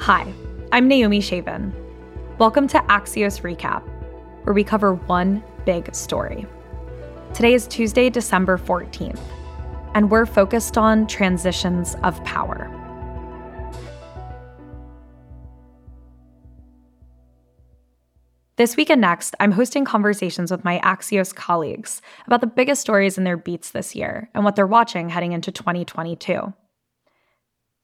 Hi, I'm Naomi Shavin. Welcome to Axios Recap, where we cover one big story. Today is Tuesday, December 14th, and we're focused on transitions of power. This week and next, I'm hosting conversations with my Axios colleagues about the biggest stories in their beats this year and what they're watching heading into 2022.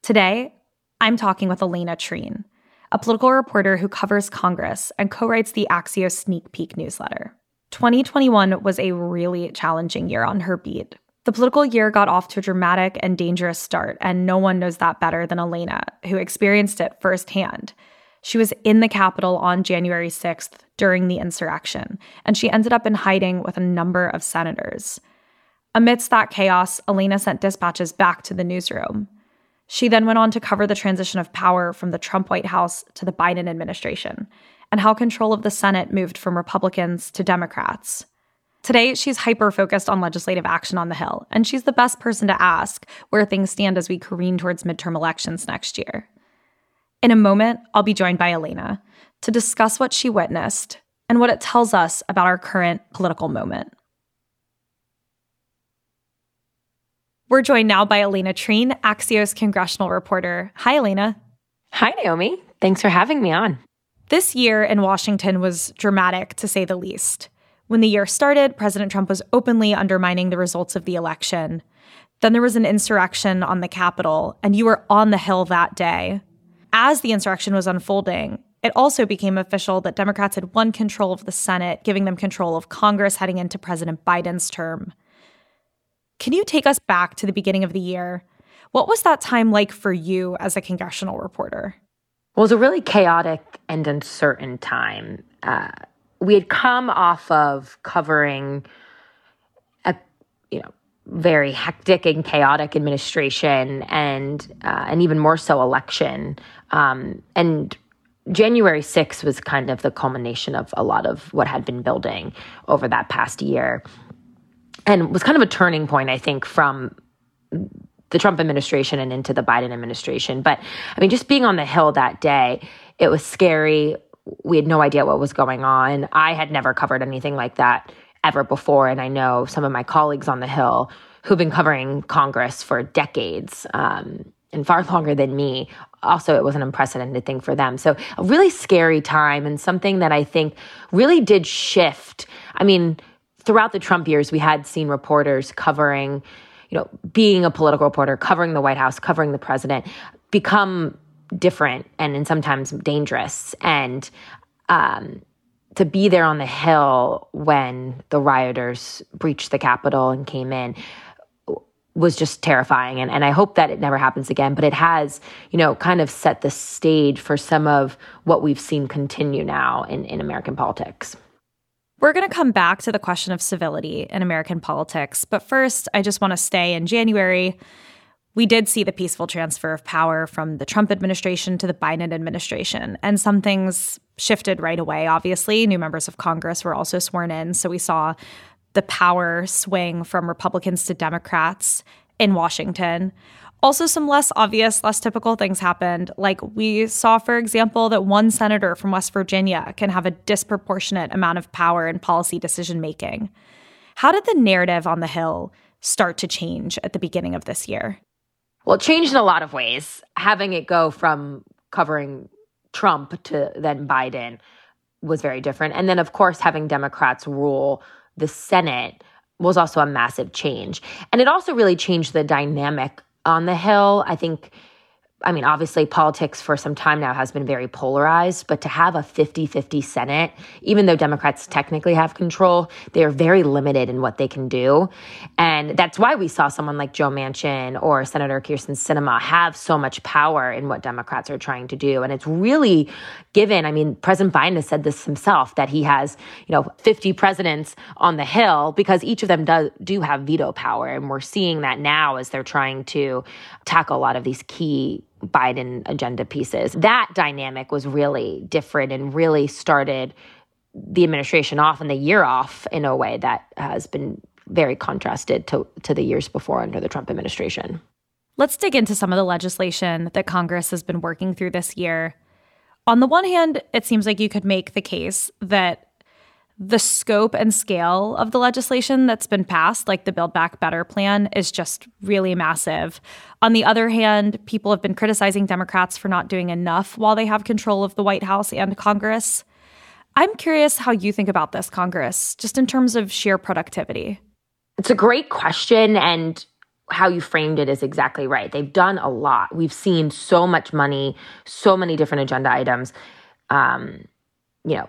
Today, I'm talking with Alayna Treene, a political reporter who covers Congress and co writes the Axios Sneak Peek newsletter. 2021 was a really challenging year on her beat. The political year got off to a dramatic and dangerous start, and no one knows that better than Alayna, who experienced it firsthand. She was in the Capitol on January 6th during the insurrection, and she ended up in hiding with a number of senators. Amidst that chaos, Alayna sent dispatches back to the newsroom. She then went on to cover the transition of power from the Trump White House to the Biden administration and how control of the Senate moved from Republicans to Democrats. Today, she's hyper focused on legislative action on the Hill, and she's the best person to ask where things stand as we careen towards midterm elections next year. In a moment, I'll be joined by Alayna to discuss what she witnessed and what it tells us about our current political moment. We're joined now by Alayna Treene, Axios congressional reporter. Hi, Alayna. Hi, Naomi. Thanks for having me on. This year in Washington was dramatic, to say the least. When the year started, President Trump was openly undermining the results of the election. Then there was an insurrection on the Capitol, and you were on the Hill that day. As the insurrection was unfolding, it also became official that Democrats had won control of the Senate, giving them control of Congress heading into President Biden's term. Can you take us back to the beginning of the year? What was that time like for you as a congressional reporter? Well, it was a really chaotic and uncertain time. Uh, we had come off of covering a, you know, very hectic and chaotic administration, and uh, and even more so election. Um, and January 6th was kind of the culmination of a lot of what had been building over that past year and was kind of a turning point, I think, from the Trump administration and into the Biden administration. But I mean, just being on the Hill that day, it was scary. We had no idea what was going on. I had never covered anything like that ever before. And I know some of my colleagues on the Hill who've been covering Congress for decades um, and far longer than me. Also, it was an unprecedented thing for them. So, a really scary time and something that I think really did shift. I mean, throughout the Trump years, we had seen reporters covering, you know, being a political reporter, covering the White House, covering the president, become different and, and sometimes dangerous. And um, to be there on the Hill when the rioters breached the Capitol and came in was just terrifying. And, and I hope that it never happens again. But it has, you know, kind of set the stage for some of what we've seen continue now in, in American politics. We're going to come back to the question of civility in American politics, but first, I just want to stay in January. We did see the peaceful transfer of power from the Trump administration to the Biden administration, and some things shifted right away. Obviously, new members of Congress were also sworn in, so we saw the power swing from Republicans to Democrats in Washington. Also, some less obvious, less typical things happened. Like we saw, for example, that one senator from West Virginia can have a disproportionate amount of power in policy decision making. How did the narrative on the Hill start to change at the beginning of this year? Well, it changed in a lot of ways. Having it go from covering Trump to then Biden was very different. And then, of course, having Democrats rule the Senate was also a massive change. And it also really changed the dynamic on the Hill. I think, I mean, obviously, politics for some time now has been very polarized, but to have a 50 50 Senate, even though Democrats technically have control, they are very limited in what they can do. And that's why we saw someone like Joe Manchin or Senator Kyrsten Sinema have so much power in what Democrats are trying to do. And it's really given, I mean, President Biden has said this himself that he has, you know, 50 presidents on the Hill because each of them do, do have veto power. And we're seeing that now as they're trying to tackle a lot of these key Biden agenda pieces. That dynamic was really different and really started the administration off and the year off in a way that has been very contrasted to, to the years before under the Trump administration. Let's dig into some of the legislation that Congress has been working through this year. On the one hand, it seems like you could make the case that the scope and scale of the legislation that's been passed, like the Build Back Better plan, is just really massive. On the other hand, people have been criticizing Democrats for not doing enough while they have control of the White House and Congress. I'm curious how you think about this, Congress, just in terms of sheer productivity. It's a great question. And how you framed it is exactly right. They've done a lot. We've seen so much money, so many different agenda items. Um, you know,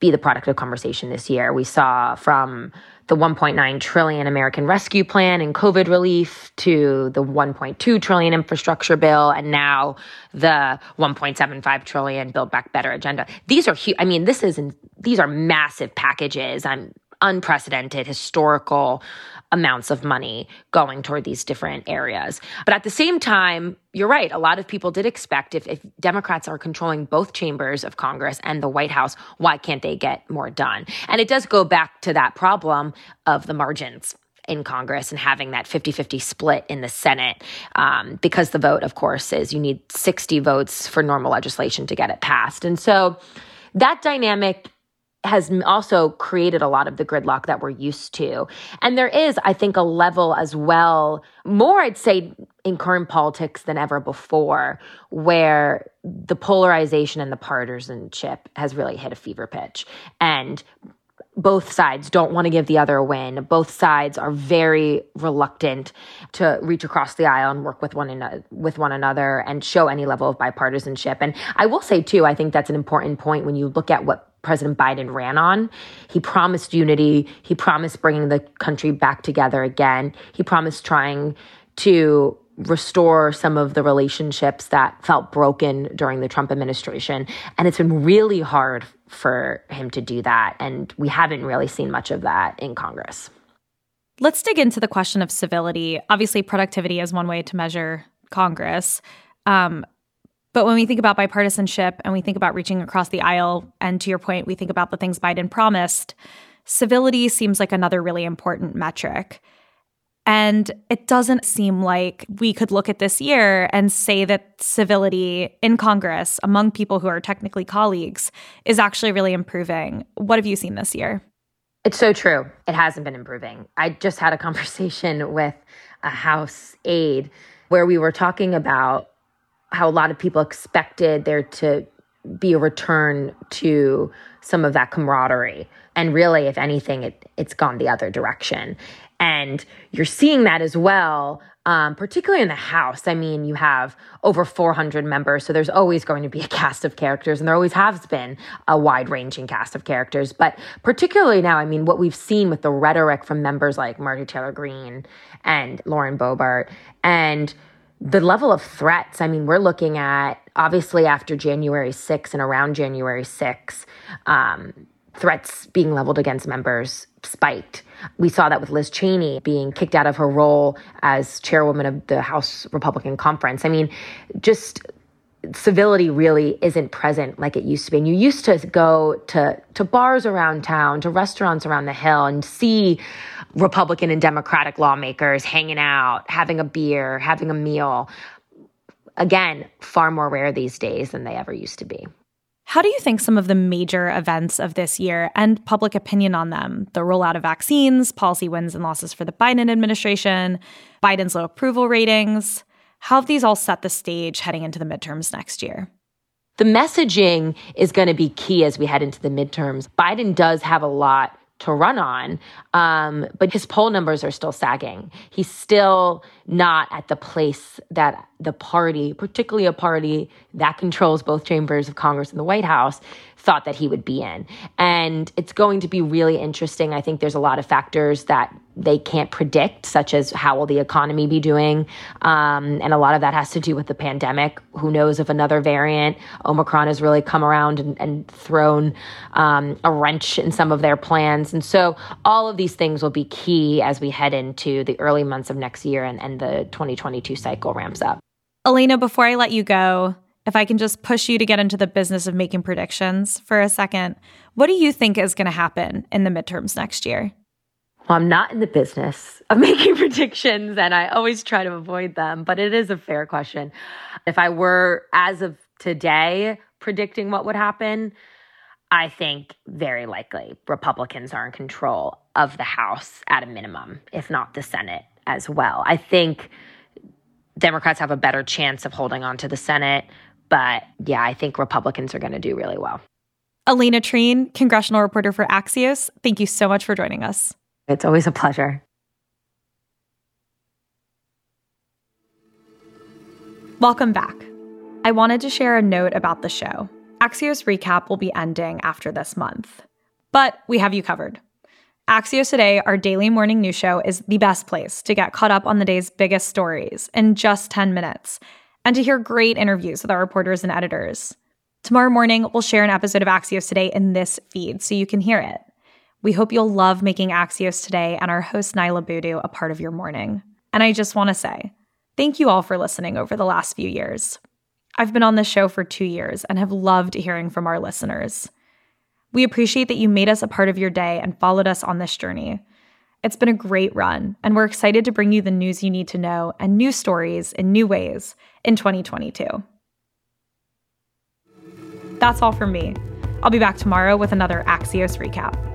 be the product of conversation this year. We saw from the 1.9 trillion American Rescue Plan and COVID relief to the 1.2 trillion infrastructure bill and now the 1.75 trillion build back better agenda. These are huge. I mean, this is these are massive packages. I'm unprecedented historical amounts of money going toward these different areas. But at the same time, you're right. A lot of people did expect if, if Democrats are controlling both chambers of Congress and the White House, why can't they get more done? And it does go back to that problem of the margins in Congress and having that 50 50 split in the Senate. Um, because the vote, of course, is you need 60 votes for normal legislation to get it passed. And so that dynamic has also created a lot of the gridlock that we're used to. And there is, I think, a level as well, more, I'd say, in current politics than ever before, where the polarization and the partisanship has really hit a fever pitch. And both sides don't want to give the other a win. Both sides are very reluctant to reach across the aisle and work with one another, with one another and show any level of bipartisanship. And I will say too, I think that's an important point when you look at what President Biden ran on. He promised unity. He promised bringing the country back together again. He promised trying to restore some of the relationships that felt broken during the Trump administration. And it's been really hard for him to do that. And we haven't really seen much of that in Congress. Let's dig into the question of civility. Obviously, productivity is one way to measure Congress. Um, but when we think about bipartisanship and we think about reaching across the aisle, and to your point, we think about the things Biden promised, civility seems like another really important metric. And it doesn't seem like we could look at this year and say that civility in Congress among people who are technically colleagues is actually really improving. What have you seen this year? It's so true. It hasn't been improving. I just had a conversation with a House aide where we were talking about how a lot of people expected there to be a return to some of that camaraderie. And really, if anything, it, it's gone the other direction. And you're seeing that as well, um, particularly in the House. I mean, you have over 400 members, so there's always going to be a cast of characters, and there always has been a wide ranging cast of characters. But particularly now, I mean, what we've seen with the rhetoric from members like Marjorie Taylor Greene and Lauren Boebert, and the level of threats, I mean, we're looking at obviously after January 6th and around January 6th, um, threats being leveled against members spiked. We saw that with Liz Cheney being kicked out of her role as chairwoman of the House Republican Conference. I mean, just civility really isn't present like it used to be. And you used to go to to bars around town, to restaurants around the hill and see Republican and Democratic lawmakers hanging out, having a beer, having a meal. Again, far more rare these days than they ever used to be. How do you think some of the major events of this year and public opinion on them, the rollout of vaccines, policy wins and losses for the Biden administration, Biden's low approval ratings, how have these all set the stage heading into the midterms next year? The messaging is going to be key as we head into the midterms. Biden does have a lot to run on. Um, but his poll numbers are still sagging. He's still not at the place that the party, particularly a party that controls both chambers of Congress and the White House, thought that he would be in. And it's going to be really interesting. I think there's a lot of factors that they can't predict, such as how will the economy be doing, um, and a lot of that has to do with the pandemic. Who knows if another variant, Omicron, has really come around and, and thrown um, a wrench in some of their plans. And so, all of these things will be key as we head into the early months of next year and, and the 2022 cycle ramps up. Alayna, before I let you go, if I can just push you to get into the business of making predictions for a second, what do you think is going to happen in the midterms next year? Well, I'm not in the business of making predictions and I always try to avoid them, but it is a fair question. If I were, as of today, predicting what would happen, I think very likely Republicans are in control of the House at a minimum, if not the Senate as well. I think Democrats have a better chance of holding on to the Senate, but yeah, I think Republicans are going to do really well. Alayna Treene, congressional reporter for Axios, thank you so much for joining us. It's always a pleasure. Welcome back. I wanted to share a note about the show. Axios Recap will be ending after this month, but we have you covered. Axios Today, our daily morning news show, is the best place to get caught up on the day's biggest stories in just 10 minutes and to hear great interviews with our reporters and editors. Tomorrow morning, we'll share an episode of Axios Today in this feed so you can hear it. We hope you'll love making Axios Today and our host, Niala Boodhoo, a part of your morning. And I just want to say, thank you all for listening over the last few years. I've been on this show for two years and have loved hearing from our listeners. We appreciate that you made us a part of your day and followed us on this journey. It's been a great run, and we're excited to bring you the news you need to know and new stories in new ways in 2022. That's all from me. I'll be back tomorrow with another Axios recap.